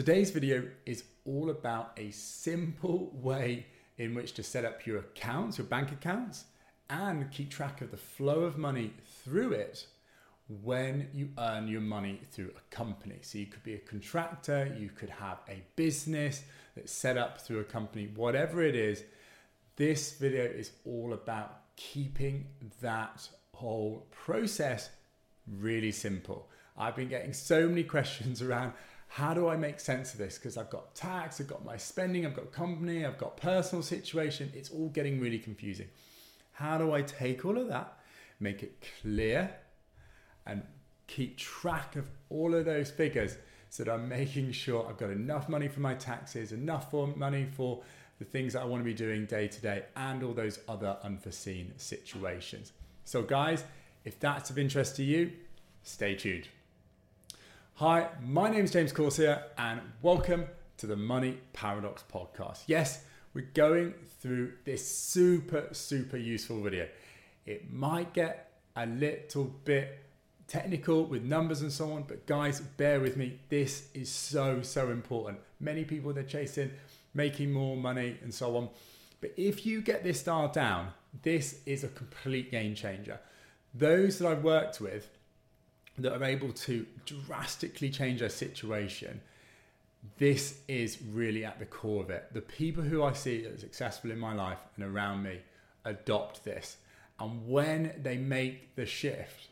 Today's video is all about a simple way in which to set up your accounts, your bank accounts, and keep track of the flow of money through it when you earn your money through a company. So you could be a contractor, you could have a business that's set up through a company, whatever it is. This video is all about keeping that whole process really simple. I've been getting so many questions around how do I make sense of this? Because I've got tax, I've got my spending, I've got company, I've got personal situation. It's all getting really confusing. How do I take all of that, make it clear, and keep track of all of those figures so that I'm making sure I've got enough money for my taxes, enough for money for the things that I want to be doing day to day, and all those other unforeseen situations. So, guys, if that's of interest to you, stay tuned. Hi, my name is James Corsia, and welcome to the Money Paradox podcast. Yes, we're going through this super, super useful video. It might get a little bit technical with numbers and so on, but guys, bear with me. This is so, so important. Many people they're chasing making more money and so on. But if you get this dialed down, this is a complete game changer. Those that I've worked with, that are able to drastically change their situation, this is really at the core of it. The people who I see as successful in my life and around me adopt this. And when they make the shift,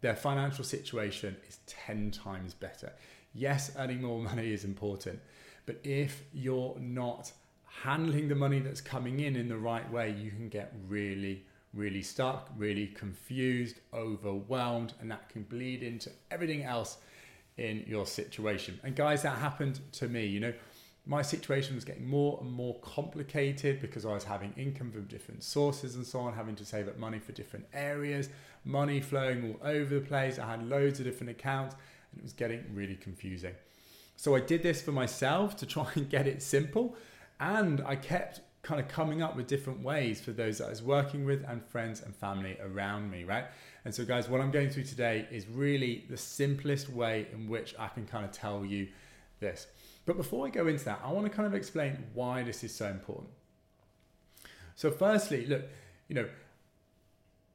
their financial situation is 10 times better. Yes, earning more money is important, but if you're not handling the money that's coming in in the right way, you can get really really stuck, really confused, overwhelmed, and that can bleed into everything else in your situation. And guys, that happened to me. You know, my situation was getting more and more complicated because I was having income from different sources and so on, having to save up money for different areas, money flowing all over the place. I had loads of different accounts, and it was getting really confusing. So I did this for myself to try and get it simple, and I kept kind of coming up with different ways for those that I was working with and friends and family around me, right? And so, guys, what I'm going through today is really the simplest way in which I can kind of tell you this. But before I go into that, I want to kind of explain why this is so important. So, firstly, look, you know,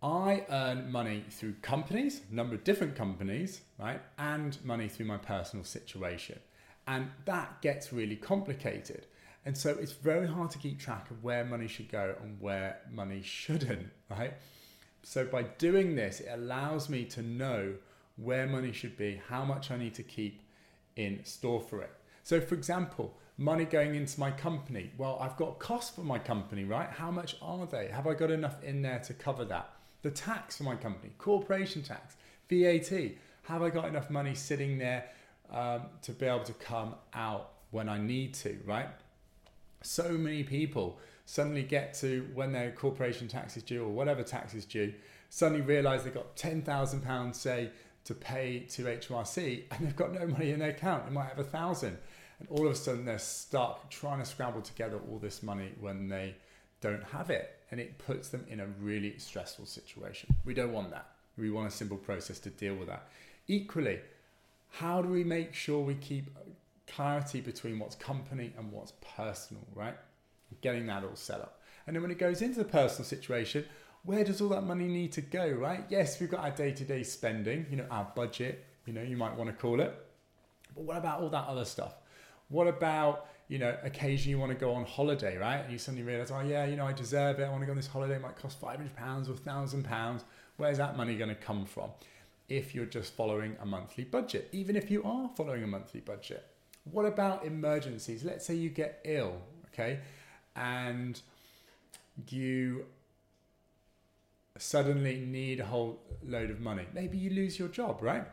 I earn money through companies, a number of different companies, right? And money through my personal situation. And that gets really complicated and so it's very hard to keep track of where money should go and where money shouldn't, right? So by doing this, it allows me to know where money should be, how much I need to keep in store for it. So, for example, money going into my company. Well, I've got costs for my company, right? How much are they? Have I got enough in there to cover that? The tax for my company, corporation tax, VAT. Have I got enough money sitting there um, to be able to come out when I need to, right? So many people suddenly get to when their corporation tax is due or whatever tax is due, suddenly realize they've got £10,000, say, to pay to HMRC and they've got no money in their account. They might have a thousand. And all of a sudden they're stuck trying to scramble together all this money when they don't have it. And it puts them in a really stressful situation. We don't want that. We want a simple process to deal with that. Equally, how do we make sure we keep clarity between what's company and what's personal, right? Getting that all set up. And then when it goes into the personal situation, where does all that money need to go, right? Yes, we've got our day to day spending, you know, our budget, you know, you might want to call it. But what about all that other stuff? What about, you know, occasionally you want to go on holiday, right? And you suddenly realize, oh, yeah, you know, I deserve it. I want to go on this holiday. It might cost £500 or £1,000. Where's that money going to come from? If you're just following a monthly budget, even if you are following a monthly budget. What about emergencies? Let's say you get ill, okay, and you suddenly need a whole load of money. Maybe you lose your job, right?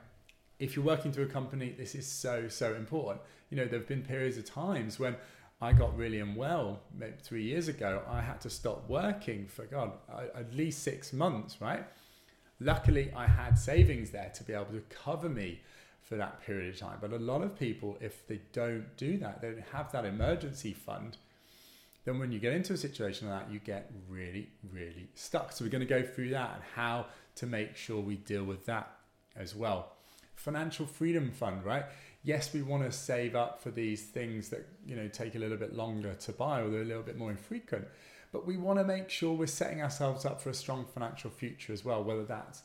If you're working through a company, this is so, so important. You know, there have been periods of times when I got really unwell, maybe three years ago. I had to stop working for, God, at least six months, right? Luckily, I had savings there to be able to cover me for that period of time. But a lot of people, if they don't do that, they don't have that emergency fund, then when you get into a situation like that, you get really, really stuck. So we're going to go through that and how to make sure we deal with that as well. Financial freedom fund, right? Yes, we want to save up for these things that you know take a little bit longer to buy or they're a little bit more infrequent, but we want to make sure we're setting ourselves up for a strong financial future as well, whether that's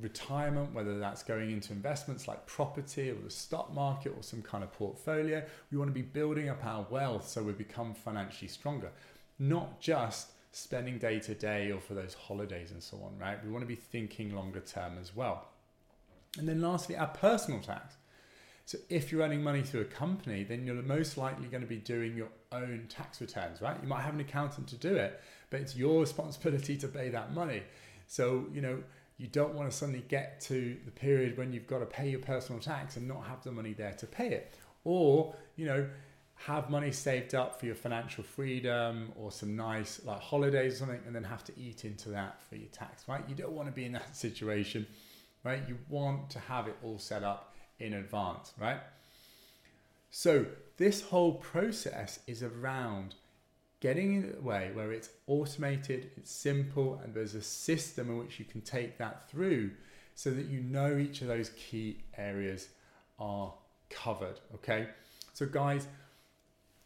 retirement, whether that's going into investments like property or the stock market or some kind of portfolio. We want to be building up our wealth so we become financially stronger, not just spending day to day or for those holidays and so on, right? We want to be thinking longer term as well. And then lastly, our personal tax. So if you're earning money through a company, then you're most likely going to be doing your own tax returns, right? You might have an accountant to do it, but it's your responsibility to pay that money. So, you know, you don't want to suddenly get to the period when you've got to pay your personal tax and not have the money there to pay it. Or, you know, have money saved up for your financial freedom or some nice like holidays or something and then have to eat into that for your tax, right? You don't want to be in that situation, right? You want to have it all set up in advance, right? So, this whole process is around getting in a way where it's automated, it's simple, and there's a system in which you can take that through so that you know each of those key areas are covered. Okay, so guys,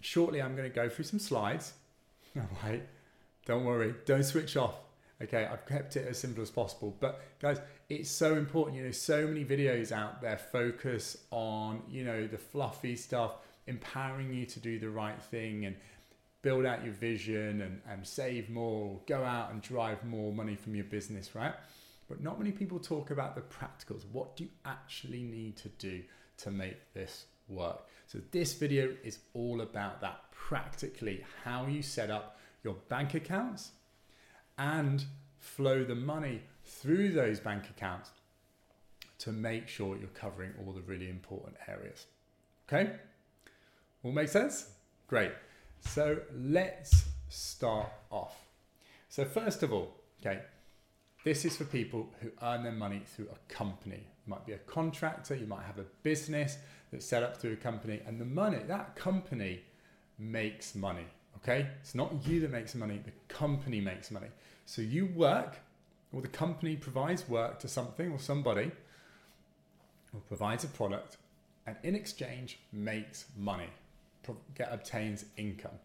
shortly I'm going to go through some slides. All right, don't worry, don't switch off. Okay, I've kept it as simple as possible. But guys, it's so important. You know, so many videos out there focus on, you know, the fluffy stuff, empowering you to do the right thing and build out your vision and, and save more, go out and drive more money from your business, right? But not many people talk about the practicals. What do you actually need to do to make this work? So, this video is all about that practically how you set up your bank accounts and flow the money through those bank accounts to make sure you're covering all the really important areas. Okay? All make sense? Great. So let's start off. So, first of all, okay, this is for people who earn their money through a company. You might be a contractor, you might have a business that's set up through a company, and the money, that company makes money. Okay, it's not you that makes money, the company makes money. So you work, or the company provides work to something or somebody, or provides a product, and in exchange makes money get obtains income.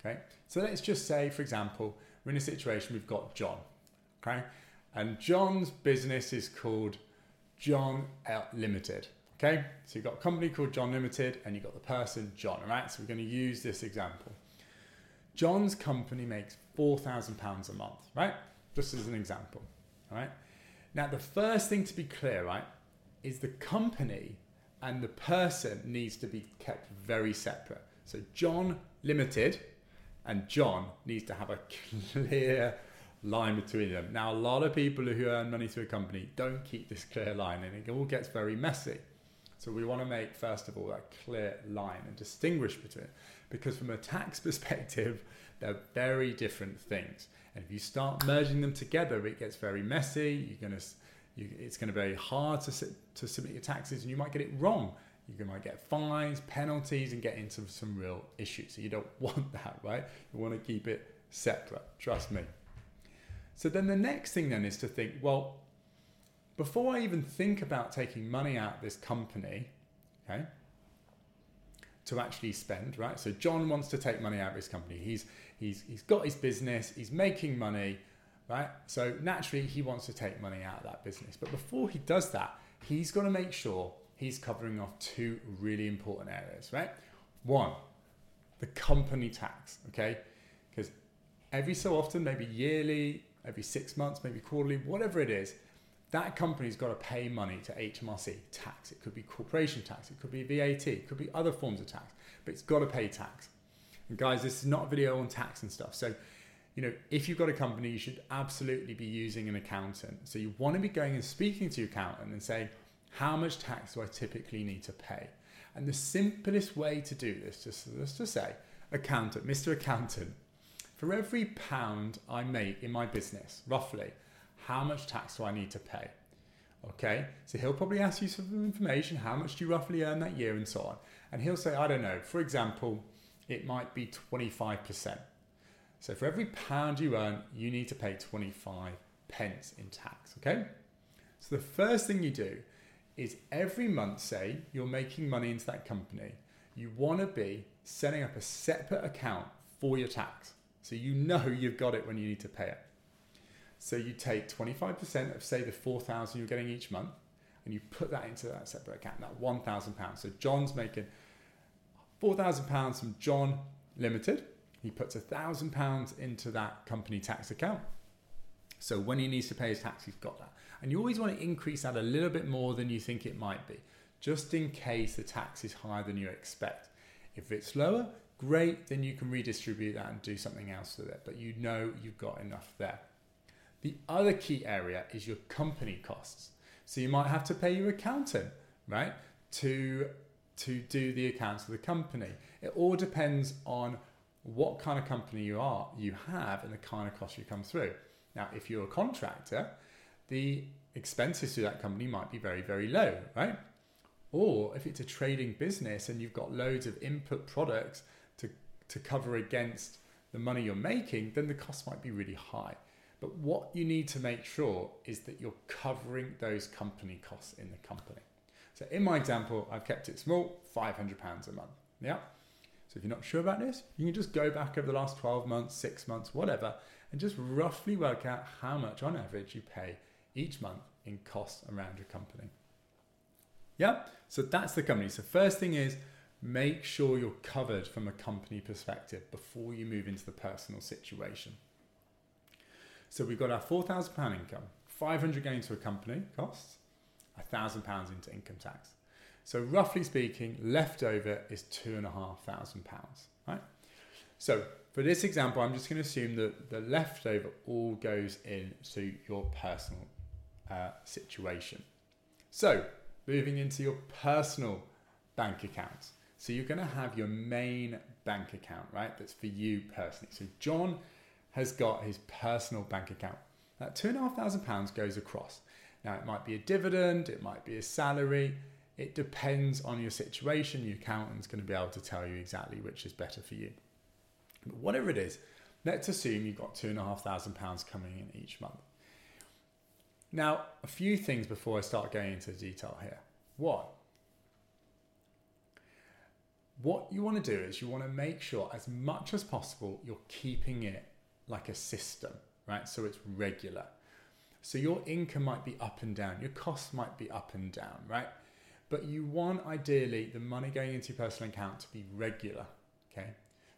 Okay, so let's just say, for example, we're in a situation we've got John. Okay, and John's business is called John Limited. Okay, so you've got a company called John Limited, and you've got the person John. All right, so we're going to use this example. John's company makes four thousand pounds a month. Right, just as an example. All right. Now, the first thing to be clear, right, is the company and the person needs to be kept very separate. So John Limited and John needs to have a clear line between them. Now, a lot of people who earn money through a company don't keep this clear line and it all gets very messy. So we want to make, first of all, a clear line and distinguish between it. Because from a tax perspective, they're very different things. And if you start merging them together, it gets very messy. You're going to you, it's going to be hard to, to submit your taxes and you might get it wrong. You might get fines, penalties, and get into some real issues. So you don't want that, right? You want to keep it separate. Trust me. So then the next thing then is to think, well, before I even think about taking money out of this company, okay, to actually spend, right? So John wants to take money out of his company. He's he's he's got his business, he's making money right? So naturally, he wants to take money out of that business. But before he does that, he's got to make sure he's covering off two really important areas, right? One, the company tax, okay? Because every so often, maybe yearly, every six months, maybe quarterly, whatever it is, that company's got to pay money to HMRC tax. It could be corporation tax, it could be VAT, it could be other forms of tax, but it's got to pay tax. And guys, this is not a video on tax and stuff. So you know, if you've got a company, you should absolutely be using an accountant. So you want to be going and speaking to your accountant and saying, how much tax do I typically need to pay? And the simplest way to do this, just, just to say, accountant, Mr. Accountant, for every pound I make in my business, roughly, how much tax do I need to pay? Okay, so he'll probably ask you some information, how much do you roughly earn that year, and so on. And he'll say, I don't know, for example, it might be 25%. So for every pound you earn, you need to pay 25 pence in tax, okay? So the first thing you do is every month, say you're making money into that company, you want to be setting up a separate account for your tax. So you know you've got it when you need to pay it. So you take 25% of say the 4,000 you're getting each month and you put that into that separate account, that 1,000 pounds. So John's making 4,000 pounds from John Limited. He puts a thousand pounds into that company tax account. So when he needs to pay his tax, he's got that. And you always want to increase that a little bit more than you think it might be, just in case the tax is higher than you expect. If it's lower, great, then you can redistribute that and do something else with it, but you know you've got enough there. The other key area is your company costs. So you might have to pay your accountant, right, to to do the accounts of the company. It all depends on what kind of company you are, you have, and the kind of costs you come through. Now, if you're a contractor, the expenses to that company might be very, very low, right? Or if it's a trading business and you've got loads of input products to, to cover against the money you're making, then the cost might be really high. But what you need to make sure is that you're covering those company costs in the company. So in my example, I've kept it small, £500 a month. Yeah. So if you're not sure about this, you can just go back over the last 12 months, six months, whatever, and just roughly work out how much on average you pay each month in costs around your company. Yeah, so that's the company. So, first thing is make sure you're covered from a company perspective before you move into the personal situation. So, we've got our £4,000 income, 500 going to a company costs, £1,000 into income tax. So, roughly speaking, leftover is £2,500, right? So, for this example, I'm just going to assume that the leftover all goes into your personal uh, situation. So, moving into your personal bank accounts. So, you're going to have your main bank account, right? That's for you personally. So, John has got his personal bank account. That £2,500 goes across. Now, it might be a dividend, it might be a salary. It depends on your situation. Your accountant's going to be able to tell you exactly which is better for you. But whatever it is, let's assume you've got two and a half thousand pounds coming in each month. Now, a few things before I start going into detail here. One, what you want to do is you want to make sure as much as possible you're keeping it like a system, right? So it's regular. So your income might be up and down, your costs might be up and down, right? But you want ideally the money going into your personal account to be regular, okay?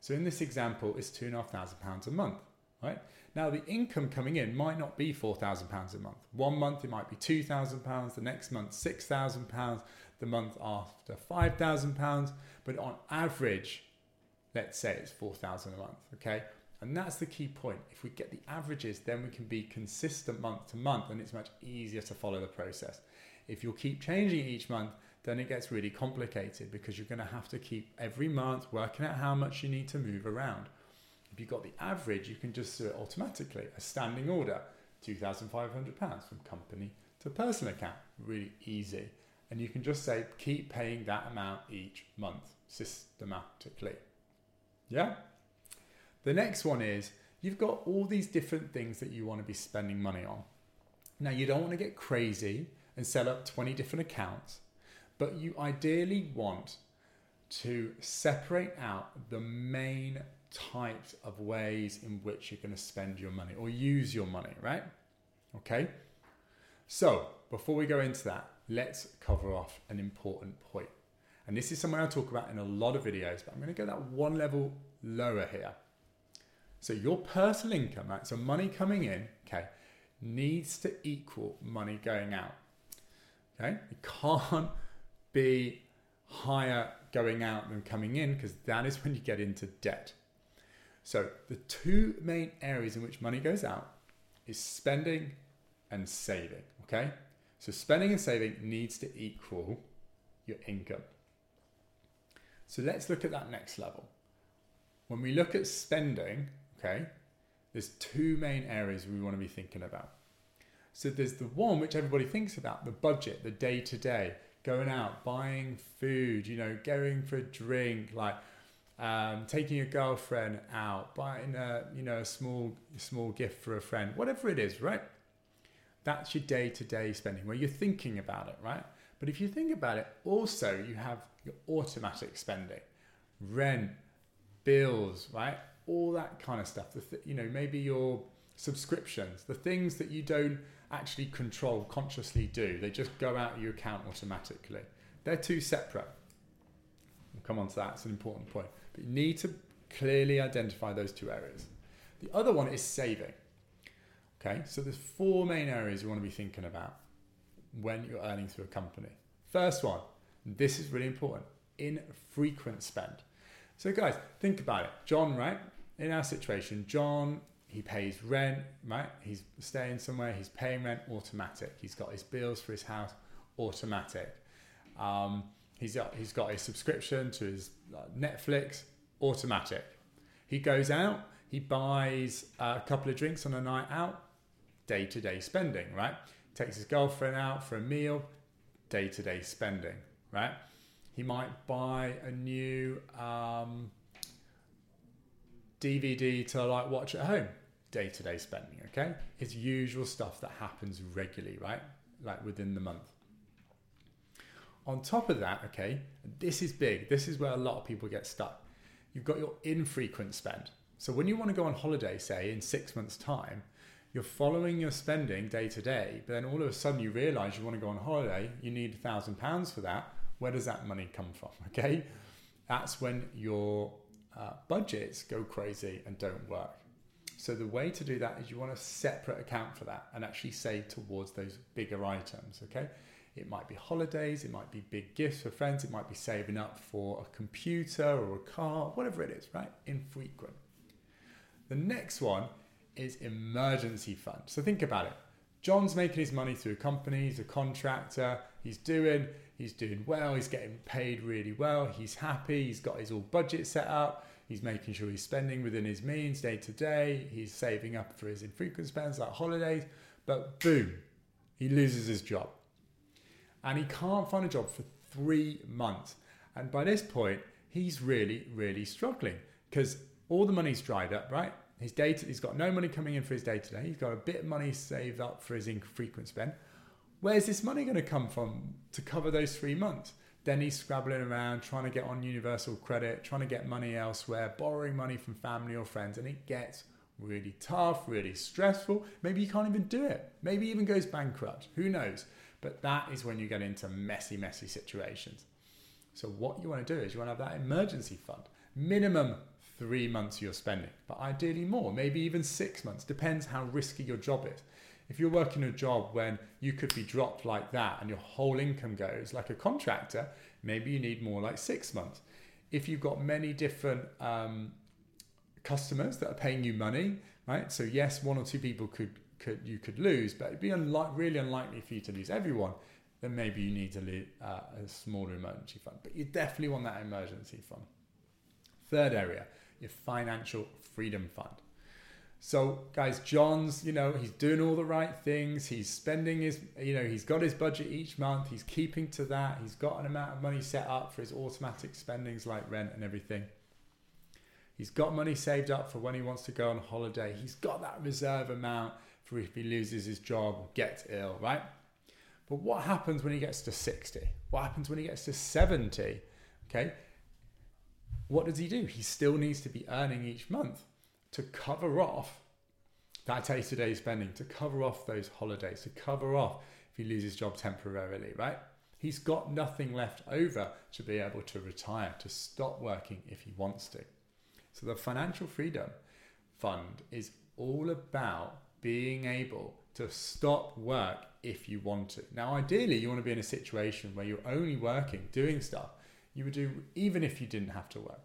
So in this example, it's two and a half thousand pounds a month, right? Now the income coming in might not be four thousand pounds a month. One month it might be two thousand pounds, the next month six thousand pounds, the month after five thousand pounds, but on average, let's say it's four thousand a month, okay? And that's the key point. If we get the averages, then we can be consistent month to month, and it's much easier to follow the process. If you'll keep changing each month, then it gets really complicated because you're going to have to keep every month working out how much you need to move around. If you've got the average, you can just do it automatically, a standing order, £2,500 from company to personal account. Really easy. And you can just say, keep paying that amount each month systematically. Yeah? The next one is you've got all these different things that you want to be spending money on. Now, you don't want to get crazy and set up 20 different accounts but you ideally want to separate out the main types of ways in which you're going to spend your money or use your money, right? Okay. So before we go into that, let's cover off an important point. And this is something I talk about in a lot of videos, but I'm going to go that one level lower here. So your personal income, right? So money coming in, okay, needs to equal money going out. Okay, it can't be higher going out than coming in because that is when you get into debt. So the two main areas in which money goes out is spending and saving, okay? So spending and saving needs to equal your income. So let's look at that next level. When we look at spending, okay, there's two main areas we want to be thinking about. So there's the one which everybody thinks about, the budget, the day to day, going out, buying food, you know, going for a drink, like um, taking your girlfriend out, buying a you know a small small gift for a friend, whatever it is, right? That's your day to day spending where you're thinking about it, right? But if you think about it, also you have your automatic spending, rent, bills, right? All that kind of stuff. The th- you know, maybe your subscriptions, the things that you don't actually control, consciously do. They just go out of your account automatically. They're two separate. We'll come on to that. It's an important point. But you need to clearly identify those two areas. The other one is saving. Okay, so there's four main areas you want to be thinking about when you're earning through a company. First one, this is really important infrequent spend. So, guys, think about it. John, right? In our situation, John, he pays rent, right? He's staying somewhere, he's paying rent automatic. He's got his bills for his house automatic. Um, he's, got, he's got his subscription to his Netflix automatic. He goes out, he buys a couple of drinks on a night out, day to day spending, right? Takes his girlfriend out for a meal, day to day spending, right? He might buy a new um, DVD to like watch at home, day to day spending, okay? It's usual stuff that happens regularly, right? Like within the month. On top of that, okay, this is big. This is where a lot of people get stuck. You've got your infrequent spend. So when you want to go on holiday, say in six months' time, you're following your spending day to day, but then all of a sudden you realize you want to go on holiday, you need a thousand pounds for that. Where does that money come from? Okay, that's when your uh, budgets go crazy and don't work. So the way to do that is you want a separate account for that and actually save towards those bigger items. Okay, it might be holidays, it might be big gifts for friends, it might be saving up for a computer or a car, whatever it is. Right, infrequent. The next one is emergency fund. So think about it. John's making his money through a company, he's a contractor, he's doing he's doing well, he's getting paid really well, he's happy, he's got his all budget set up, he's making sure he's spending within his means day to day, he's saving up for his infrequent spends like holidays, but boom, he loses his job. And he can't find a job for three months. And by this point, he's really, really struggling because all the money's dried up, right? His data, he's got no money coming in for his day to day. He's got a bit of money saved up for his infrequent spend. Where's this money going to come from to cover those three months? Then he's scrabbling around, trying to get on universal credit, trying to get money elsewhere, borrowing money from family or friends, and it gets really tough, really stressful. Maybe you can't even do it. Maybe even goes bankrupt. Who knows? But that is when you get into messy, messy situations. So what you want to do is you want to have that emergency fund. Minimum three months you're spending, but ideally more, maybe even six months, depends how risky your job is. If you're working a job when you could be dropped like that and your whole income goes like a contractor, maybe you need more like six months. If you've got many different um, customers that are paying you money, right? So yes, one or two people could could you could lose, but it'd be unlike, really unlikely for you to lose everyone. Then maybe you need to leave uh, a smaller emergency fund, but you definitely want that emergency fund. Third area, your financial freedom fund. So, guys, John's, you know, he's doing all the right things. He's spending his, you know, he's got his budget each month. He's keeping to that. He's got an amount of money set up for his automatic spendings like rent and everything. He's got money saved up for when he wants to go on holiday. He's got that reserve amount for if he loses his job or gets ill, right? But what happens when he gets to 60? What happens when he gets to 70? Okay, what does he do? He still needs to be earning each month to cover off that day to day spending, to cover off those holidays, to cover off if he loses his job temporarily, right? He's got nothing left over to be able to retire, to stop working if he wants to. So the financial freedom fund is all about being able to stop work if you want to. Now, ideally, you want to be in a situation where you're only working, doing stuff you would do even if you didn't have to work.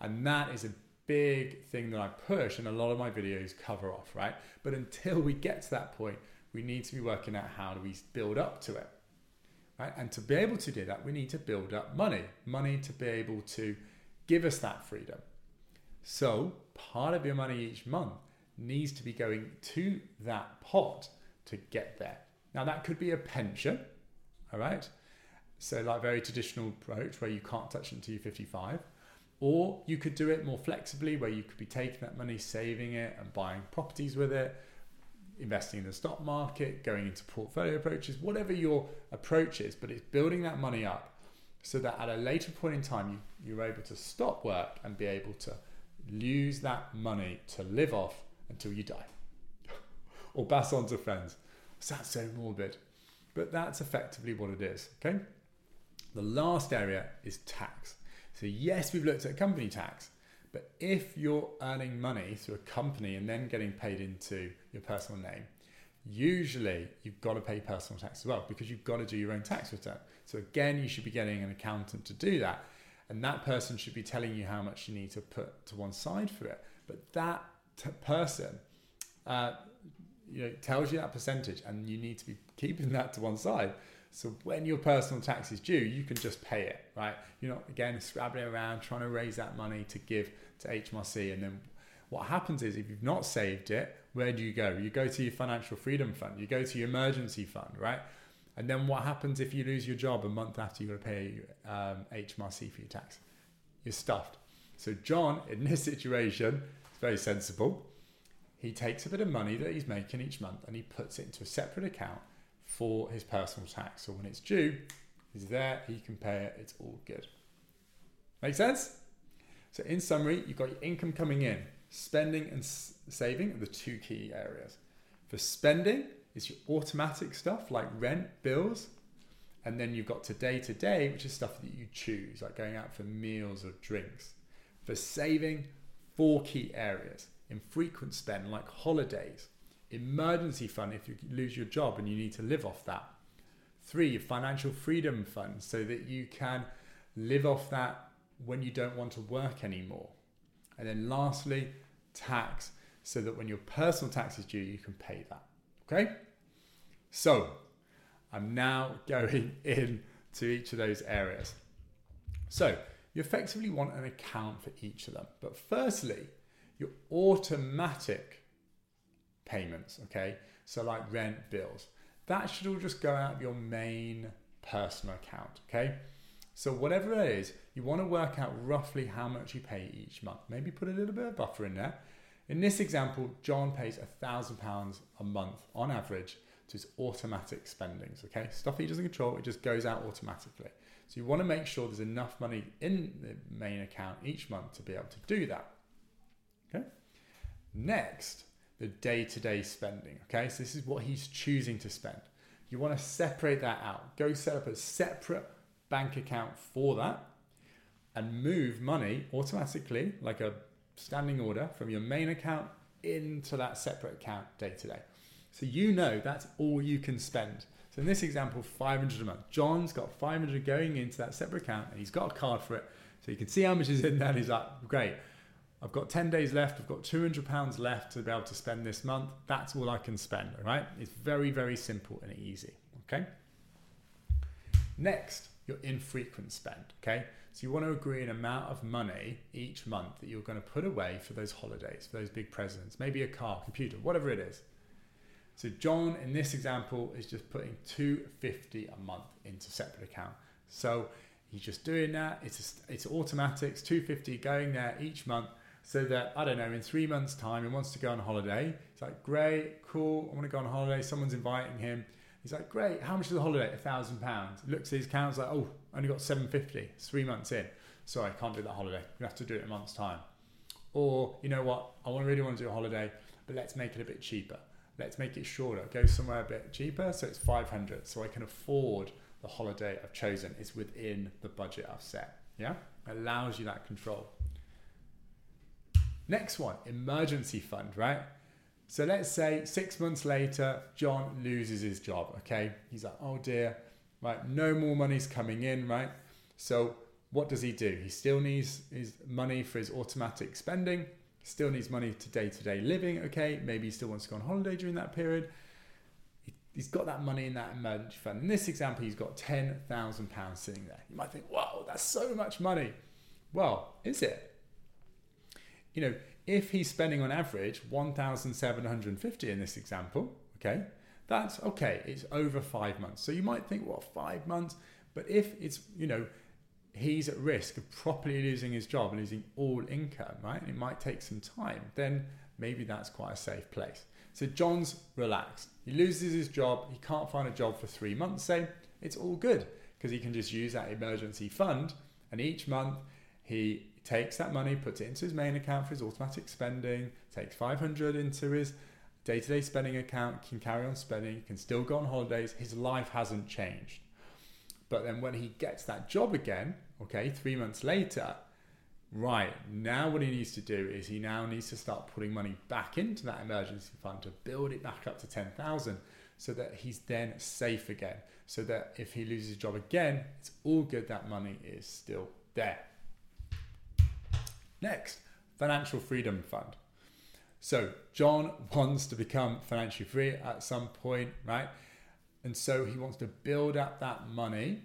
And that is a big thing that I push and a lot of my videos cover off, right? But until we get to that point, we need to be working out how do we build up to it. Right? And to be able to do that, we need to build up money, money to be able to give us that freedom. So, part of your money each month needs to be going to that pot to get there. Now, that could be a pension, all right? So, like very traditional approach where you can't touch it until you're 55. Or you could do it more flexibly where you could be taking that money, saving it, and buying properties with it. investing in the stock market, going into portfolio approaches, whatever your approach is, but it's building that money up so that at a later point in time, you, you're able to stop work and be able to use that money to live off until you die or pass on to friends. Sounds so morbid, but that's effectively what it is. Okay. The last area is tax. So, yes, we've looked at company tax, but if you're earning money through a company and then getting paid into your personal name, usually you've got to pay personal tax as well because you've got to do your own tax return. So, again, you should be getting an accountant to do that. And that person should be telling you how much you need to put to one side for it. But that t- person uh, you know, tells you that percentage and you need to be keeping that to one side. So when your personal tax is due, you can just pay it, right? You're not again scrabbling around trying to raise that money to give to HMRC. And then what happens is if you've not saved it, where do you go? You go to your financial freedom fund, you go to your emergency fund, right? And then what happens if you lose your job a month after you've got to pay um, HMRC for your tax? You're stuffed. So John, in this situation, is very sensible. He takes a bit of money that he's making each month and he puts it into a separate account for his personal tax. So when it's due, he's there, he can pay it, it's all good. Make sense? So, in summary, you've got your income coming in, spending and saving are the two key areas. For spending, it's your automatic stuff like rent, bills, and then you've got to day to day, which is stuff that you choose, like going out for meals or drinks. For saving, four key areas infrequent spend, like holidays, emergency fund if you lose your job and you need to live off that. Three, financial freedom fund so that you can live off that when you don't want to work anymore. And then lastly, tax so that when your personal tax is due, you can pay that. Okay? So I'm now going in to each of those areas. So you effectively want an account for each of them. But firstly, your automatic payments, okay? So like rent, bills, that should all just go out of your main personal account, okay? So whatever it is, you want to work out roughly how much you pay each month. Maybe put a little bit of buffer in there. In this example, John pays a thousand pounds a month on average to his automatic spendings. Okay, stuff he doesn't control, it just goes out automatically. So you want to make sure there's enough money in the main account each month to be able to do that. Okay. Next, the day-to-day spending. Okay, so this is what he's choosing to spend. You want to separate that out. Go set up a separate bank account for that and move money automatically, like a standing order, from your main account into that separate account day to day. So you know that's all you can spend. So in this example, 500 a month. John's got 500 going into that separate account and he's got a card for it. So you can see how much is in there. he's like, great. I've got 10 days left. I've got 200 pounds left to be able to spend this month. That's all I can spend. All right. It's very, very simple and easy. Okay. Next, your infrequent spend. Okay. So you want to agree an amount of money each month that you're going to put away for those holidays, for those big presents, maybe a car, computer, whatever it is. So John, in this example, is just putting 250 a month into separate account. So he's just doing that. It's it's automatic. It's 250 going there each month, so that I don't know in three months' time he wants to go on holiday. It's like great, cool. I want to go on holiday. Someone's inviting him. He's like, great. How much is the holiday? A thousand pounds. Looks at his account. like, oh, only got 750. It's three months in. Sorry, I can't do that holiday. You have to do it in a month's time. Or you know what? I really want to do a holiday, but let's make it a bit cheaper let's make it shorter, go somewhere a bit cheaper. So it's 500. So I can afford the holiday I've chosen. It's within the budget I've set. Yeah. It allows you that control. Next one, emergency fund, right? So let's say six months later, John loses his job. Okay. He's like, oh dear, right? No more money's coming in, right? So what does he do? He still needs his money for his automatic spending still needs money to day to day living. Okay, maybe he still wants to go on holiday during that period. He's got that money in that emergency fund. In this example, he's got ten thousand pounds sitting there. You might think, "Wow, that's so much money." Well, is it? You know, if he's spending on average one thousand seven hundred fifty in this example, okay, that's okay. It's over five months. So you might think, "What, five months?" But if it's you know he's at risk of properly losing his job and losing all income, right? And it might take some time. Then maybe that's quite a safe place. So John's relaxed. He loses his job. He can't find a job for three months, say. It's all good because he can just use that emergency fund. And each month he takes that money, puts it into his main account for his automatic spending, takes 500 into his day to day spending account, can carry on spending, can still go on holidays. His life hasn't changed. But then when he gets that job again, okay, three months later, right, now what he needs to do is he now needs to start putting money back into that emergency fund to build it back up to 10,000 so that he's then safe again. So that if he loses his job again, it's all good, that money is still there. Next, financial freedom fund. So John wants to become financially free at some point, right? And so he wants to build up that money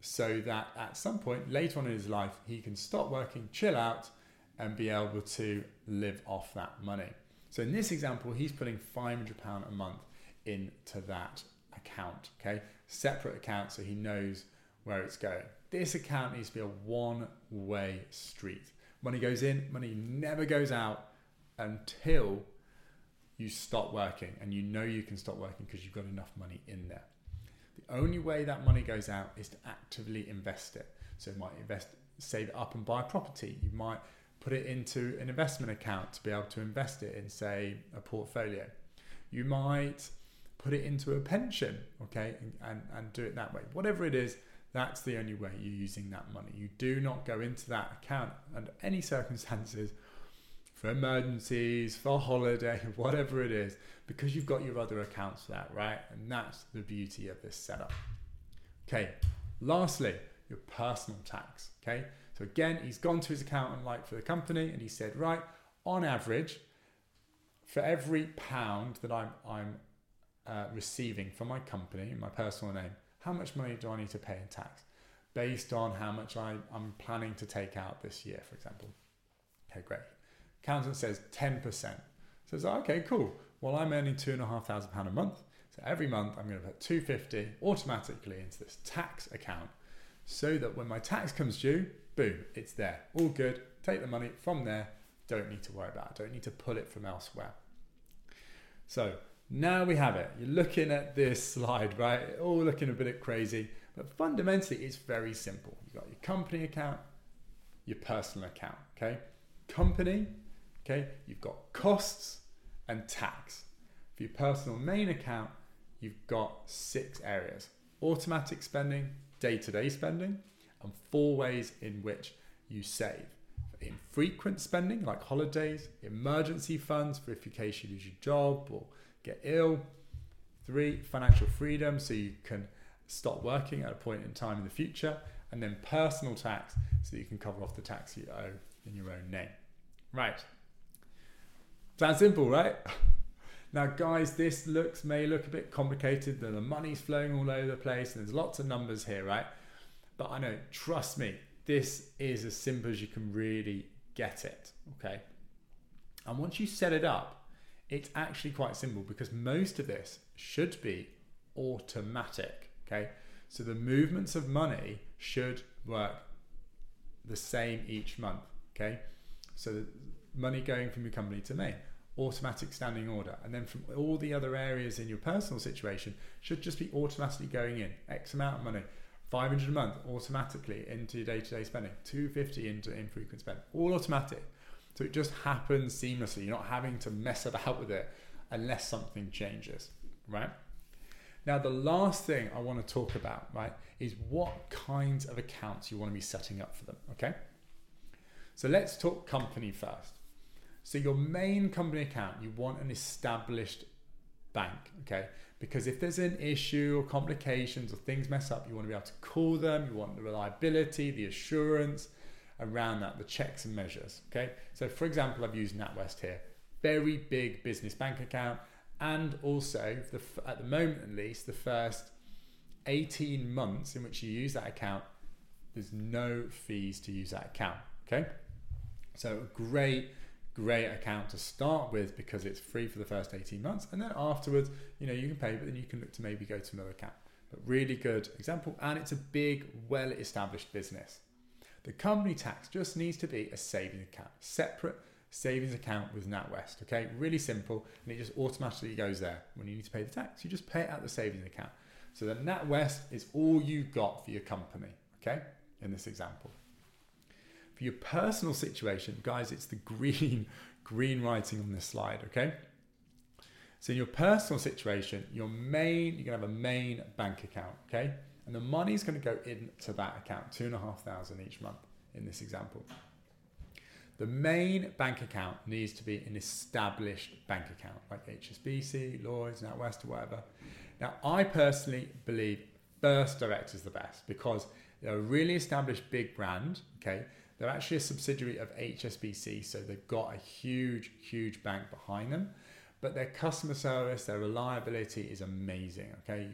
so that at some point later on in his life, he can stop working, chill out, and be able to live off that money. So in this example, he's putting £500 a month into that account, okay? Separate account so he knows where it's going. This account needs to be a one way street. Money goes in, money never goes out until you stop working and you know you can stop working because you've got enough money in there. The only way that money goes out is to actively invest it. So you might invest, save it up and buy a property. You might put it into an investment account to be able to invest it in, say, a portfolio. You might put it into a pension, okay, and, and, and do it that way. Whatever it is, that's the only way you're using that money. You do not go into that account under any circumstances for emergencies, for holiday, whatever it is, because you've got your other accounts for that, right? And that's the beauty of this setup. Okay, lastly, your personal tax. Okay, so again, he's gone to his accountant, like for the company, and he said, right, on average, for every pound that I'm, I'm uh, receiving from my company in my personal name, how much money do I need to pay in tax? Based on how much I, I'm planning to take out this year, for example. Okay, great. Accountant says 10%. So it's like, okay, cool. Well, I'm earning two and a half thousand pound a month. So every month I'm going to put 250 automatically into this tax account so that when my tax comes due, boom, it's there. All good. Take the money from there. Don't need to worry about it. Don't need to pull it from elsewhere. So now we have it. You're looking at this slide, right? All looking a bit crazy, but fundamentally it's very simple. You've got your company account, your personal account, okay? Company Okay, you've got costs and tax. For your personal main account, you've got six areas automatic spending, day to day spending, and four ways in which you save. Infrequent spending, like holidays, emergency funds for if you case you lose your job or get ill. Three, financial freedom, so you can stop working at a point in time in the future. And then personal tax, so you can cover off the tax you owe in your own name. Right, Sounds simple, right? Now, guys, this looks may look a bit complicated. The money's flowing all over the place, and there's lots of numbers here, right? But I know, trust me, this is as simple as you can really get it. Okay. And once you set it up, it's actually quite simple because most of this should be automatic. Okay. So the movements of money should work the same each month. Okay. So the money going from your company to me, automatic standing order. And then from all the other areas in your personal situation should just be automatically going in X amount of money. 500 a month automatically into your day-to-day spending 250 into infrequent spend all automatic so it just happens seamlessly you're not having to mess about with it unless something changes right now the last thing i want to talk about right is what kinds of accounts you want to be setting up for them okay so let's talk company first so your main company account, you want an established bank, okay? Because if there's an issue or complications or things mess up, you want to be able to call them. You want the reliability, the assurance around that, the checks and measures, okay? So for example, I've used NatWest here, very big business bank account, and also the, at the moment at least, the first 18 months in which you use that account, there's no fees to use that account, okay? So great great account to start with because it's free for the first 18 months and then afterwards you know you can pay but then you can look to maybe go to another account but really good example and it's a big well established business the company tax just needs to be a savings account separate savings account with NatWest. Okay, really simple, and it just automatically goes there. When you need to pay the tax, you just pay it out the savings account. So the NatWest is all you've got for your company. Okay, in this example. For your personal situation, guys, it's the green green writing on this slide. Okay. So in your personal situation, your main you're gonna have a main bank account. Okay, and the money's going to go into that account, two and a half thousand each month in this example. The main bank account needs to be an established bank account like HSBC, Lloyds, NatWest, or whatever. Now, I personally believe First Direct is the best because they're a really established big brand. Okay, they're actually a subsidiary of HSBC, so they've got a huge, huge bank behind them. But their customer service, their reliability is amazing. Okay,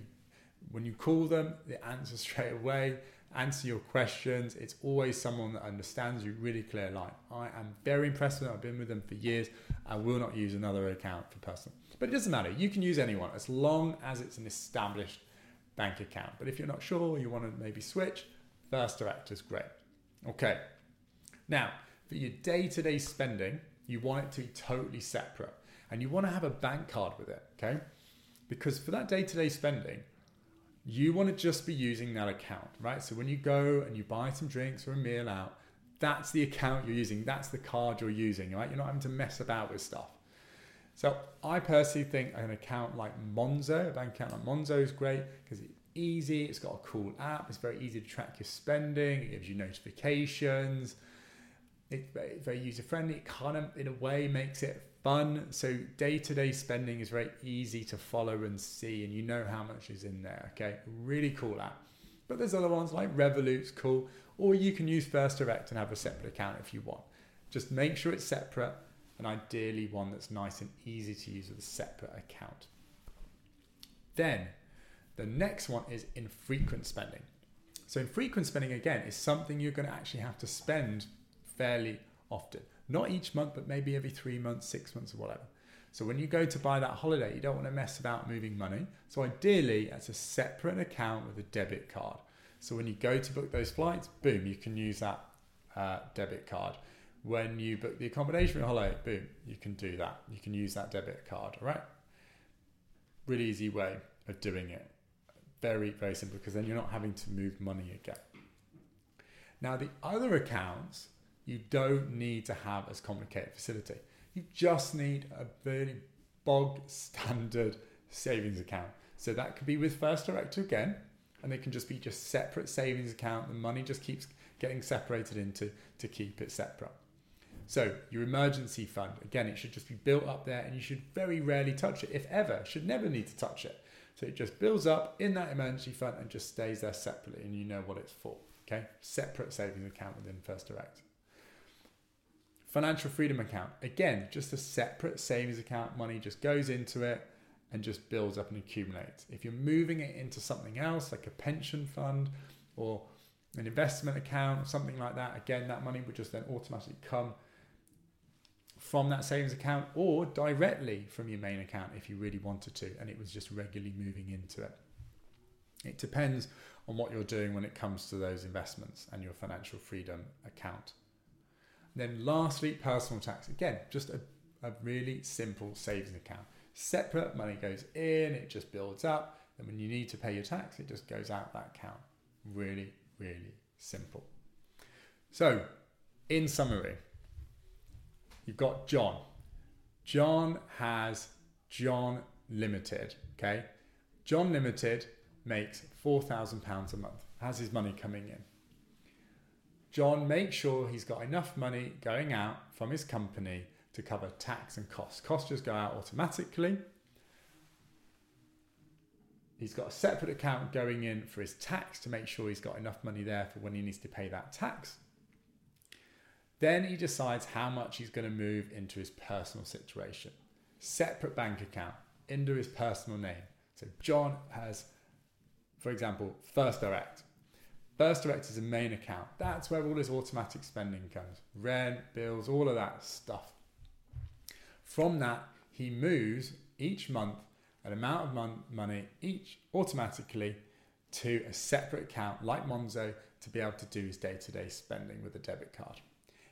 when you call them, they answer straight away answer your questions. It's always someone that understands you really clear line. I am very impressed with them. I've been with them for years. I will not use another account for personal. But it doesn't matter. You can use anyone as long as it's an established bank account. But if you're not sure, you want to maybe switch, First Direct is great. Okay. Now, for your day to day spending, you want it to be totally separate. And you want to have a bank card with it, okay? Because for that day to day spending, you want to just be using that account, right? So when you go and you buy some drinks or a meal out, that's the account you're using. That's the card you're using, right? You're not having to mess about with stuff. So I personally think an account like Monzo, a bank account like Monzo is great because it's easy. It's got a cool app. It's very easy to track your spending. It gives you notifications. It's very, very user friendly. It kind of, in a way, makes it fun. So day to day spending is very easy to follow and see, and you know how much is in there. Okay, really cool app. But there's other ones like Revolut's cool, or you can use First Direct and have a separate account if you want. Just make sure it's separate, and ideally one that's nice and easy to use with a separate account. Then the next one is infrequent spending. So infrequent spending again is something you're going to actually have to spend fairly often. Not each month, but maybe every three months, six months, or whatever. So when you go to buy that holiday, you don't want to mess about moving money. So ideally, it's a separate account with a debit card. So when you go to book those flights, boom, you can use that uh, debit card. When you book the accommodation for holiday, boom, you can do that. You can use that debit card, all right? Really easy way of doing it. Very, very simple because then you're not having to move money again. Now, the other accounts you don't need to have as complicated facility. You just need a very bog standard savings account. So that could be with First Direct again, and they can just be just separate savings account. The money just keeps getting separated into to keep it separate. So your emergency fund, again, it should just be built up there and you should very rarely touch it, if ever, should never need to touch it. So it just builds up in that emergency fund and just stays there separately and you know what it's for. Okay, separate savings account within First Direct. Financial freedom account, again, just a separate savings account. Money just goes into it and just builds up and accumulates. If you're moving it into something else, like a pension fund or an investment account, or something like that, again, that money would just then automatically come from that savings account or directly from your main account if you really wanted to, and it was just regularly moving into it. It depends on what you're doing when it comes to those investments and your financial freedom account. Then lastly, personal tax. Again, just a, a really simple savings account. Separate money goes in, it just builds up. And when you need to pay your tax, it just goes out that account. Really, really simple. So, in summary, you've got John. John has John Limited. Okay. John Limited makes £4,000 a month, has his money coming in. John makes sure he's got enough money going out from his company to cover tax and costs. Costs just go out automatically. He's got a separate account going in for his tax to make sure he's got enough money there for when he needs to pay that tax. Then he decides how much he's going to move into his personal situation. Separate bank account into his personal name. So John has, for example, First Direct. First Direct is a main account. That's where all his automatic spending comes rent, bills, all of that stuff. From that, he moves each month an amount of mon- money each automatically to a separate account like Monzo to be able to do his day to day spending with a debit card.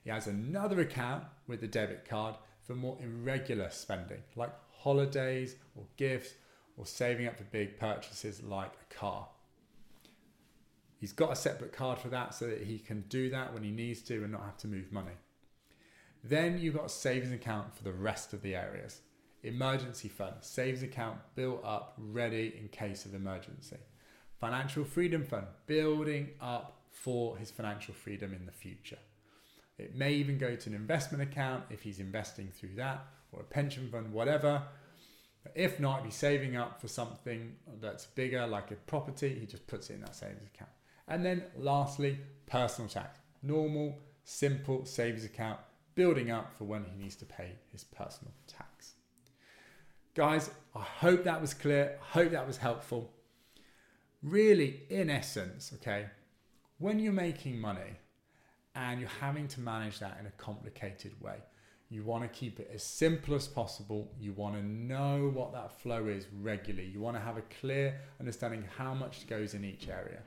He has another account with the debit card for more irregular spending, like holidays or gifts or saving up for big purchases like a car. He's got a separate card for that so that he can do that when he needs to and not have to move money. Then you've got a savings account for the rest of the areas. Emergency fund, savings account built up, ready in case of emergency. Financial freedom fund, building up for his financial freedom in the future. It may even go to an investment account if he's investing through that, or a pension fund, whatever. If not, if he's saving up for something that's bigger, like a property, he just puts it in that savings account. And then lastly, personal tax. Normal, simple savings account, building up for when he needs to pay his personal tax. Guys, I hope that was clear. I hope that was helpful. Really, in essence, okay, when you're making money and you're having to manage that in a complicated way, you want to keep it as simple as possible. You want to know what that flow is regularly. You want to have a clear understanding how much goes in each area.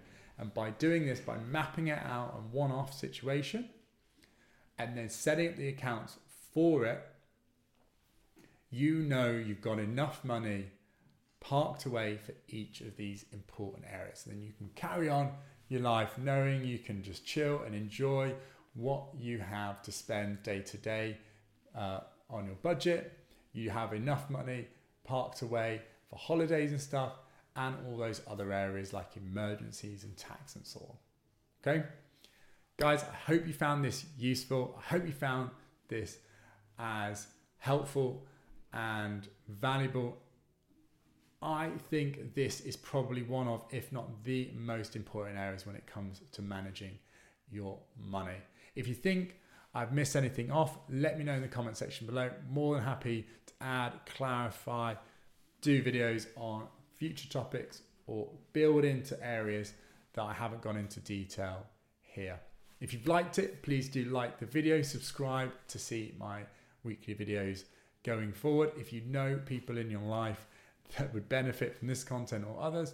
And by doing this, by mapping it out a one off situation and then setting up the accounts for it, you know you've got enough money parked away for each of these important areas. And then you can carry on your life knowing you can just chill and enjoy what you have to spend day to day uh, on your budget. You have enough money parked away for holidays and stuff and all those other areas like emergencies and tax and so on. Okay? Guys, I hope you found this useful. I hope you found this as helpful and valuable. I think this is probably one of, if not the most important areas when it comes to managing your money. If you think I've missed anything off, let me know in the comment section below. More than happy to add, clarify, do videos on future topics or build into areas that I haven't gone into detail here. If you've liked it, please do like the video, subscribe to see my weekly videos going forward. If you know people in your life that would benefit from this content or others,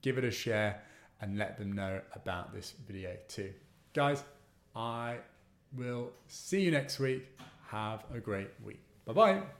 give it a share and let them know about this video too. Guys, I will see you next week. Have a great week. Bye bye.